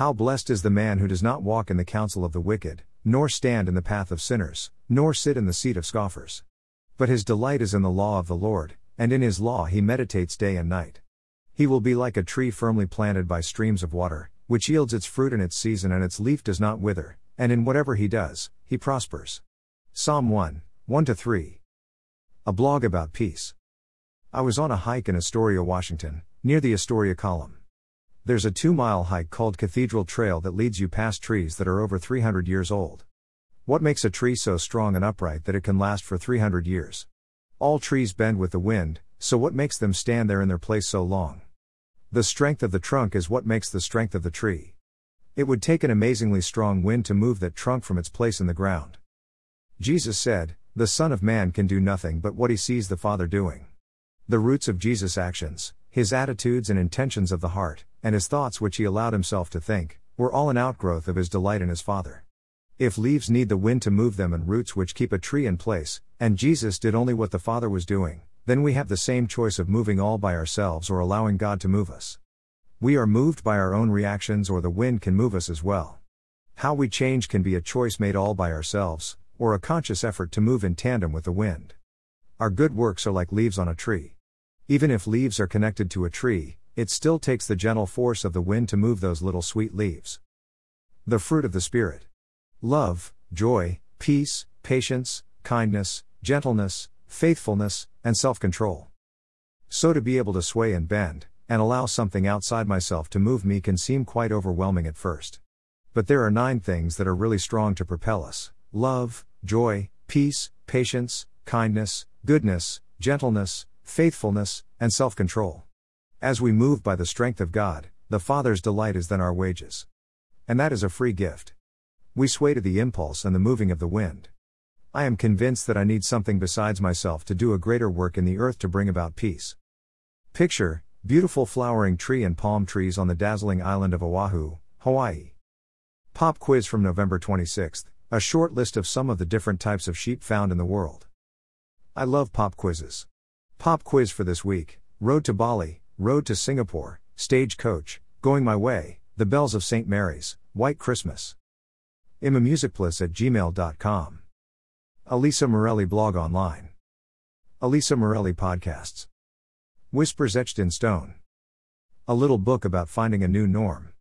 How blessed is the man who does not walk in the counsel of the wicked, nor stand in the path of sinners, nor sit in the seat of scoffers. But his delight is in the law of the Lord, and in his law he meditates day and night. He will be like a tree firmly planted by streams of water, which yields its fruit in its season and its leaf does not wither, and in whatever he does, he prospers. Psalm 1, 1 3. A blog about peace. I was on a hike in Astoria, Washington, near the Astoria Column. There's a two mile hike called Cathedral Trail that leads you past trees that are over 300 years old. What makes a tree so strong and upright that it can last for 300 years? All trees bend with the wind, so what makes them stand there in their place so long? The strength of the trunk is what makes the strength of the tree. It would take an amazingly strong wind to move that trunk from its place in the ground. Jesus said, The Son of Man can do nothing but what he sees the Father doing. The roots of Jesus' actions, his attitudes and intentions of the heart, and his thoughts which he allowed himself to think, were all an outgrowth of his delight in his Father. If leaves need the wind to move them and roots which keep a tree in place, and Jesus did only what the Father was doing, then we have the same choice of moving all by ourselves or allowing God to move us. We are moved by our own reactions or the wind can move us as well. How we change can be a choice made all by ourselves, or a conscious effort to move in tandem with the wind. Our good works are like leaves on a tree. Even if leaves are connected to a tree, it still takes the gentle force of the wind to move those little sweet leaves. The fruit of the Spirit love, joy, peace, patience, kindness, gentleness, faithfulness, and self control. So to be able to sway and bend, and allow something outside myself to move me can seem quite overwhelming at first. But there are nine things that are really strong to propel us love, joy, peace, patience, kindness, goodness, gentleness, faithfulness, and self control. As we move by the strength of God, the Father's delight is then our wages. And that is a free gift. We sway to the impulse and the moving of the wind. I am convinced that I need something besides myself to do a greater work in the earth to bring about peace. Picture beautiful flowering tree and palm trees on the dazzling island of Oahu, Hawaii. Pop quiz from November 26th a short list of some of the different types of sheep found in the world. I love pop quizzes. Pop quiz for this week Road to Bali, Road to Singapore, Stagecoach, Going My Way, The Bells of St. Mary's, White Christmas. imamusicplus at gmail.com. Elisa Morelli blog online. Elisa Morelli podcasts. Whispers etched in stone. A little book about finding a new norm.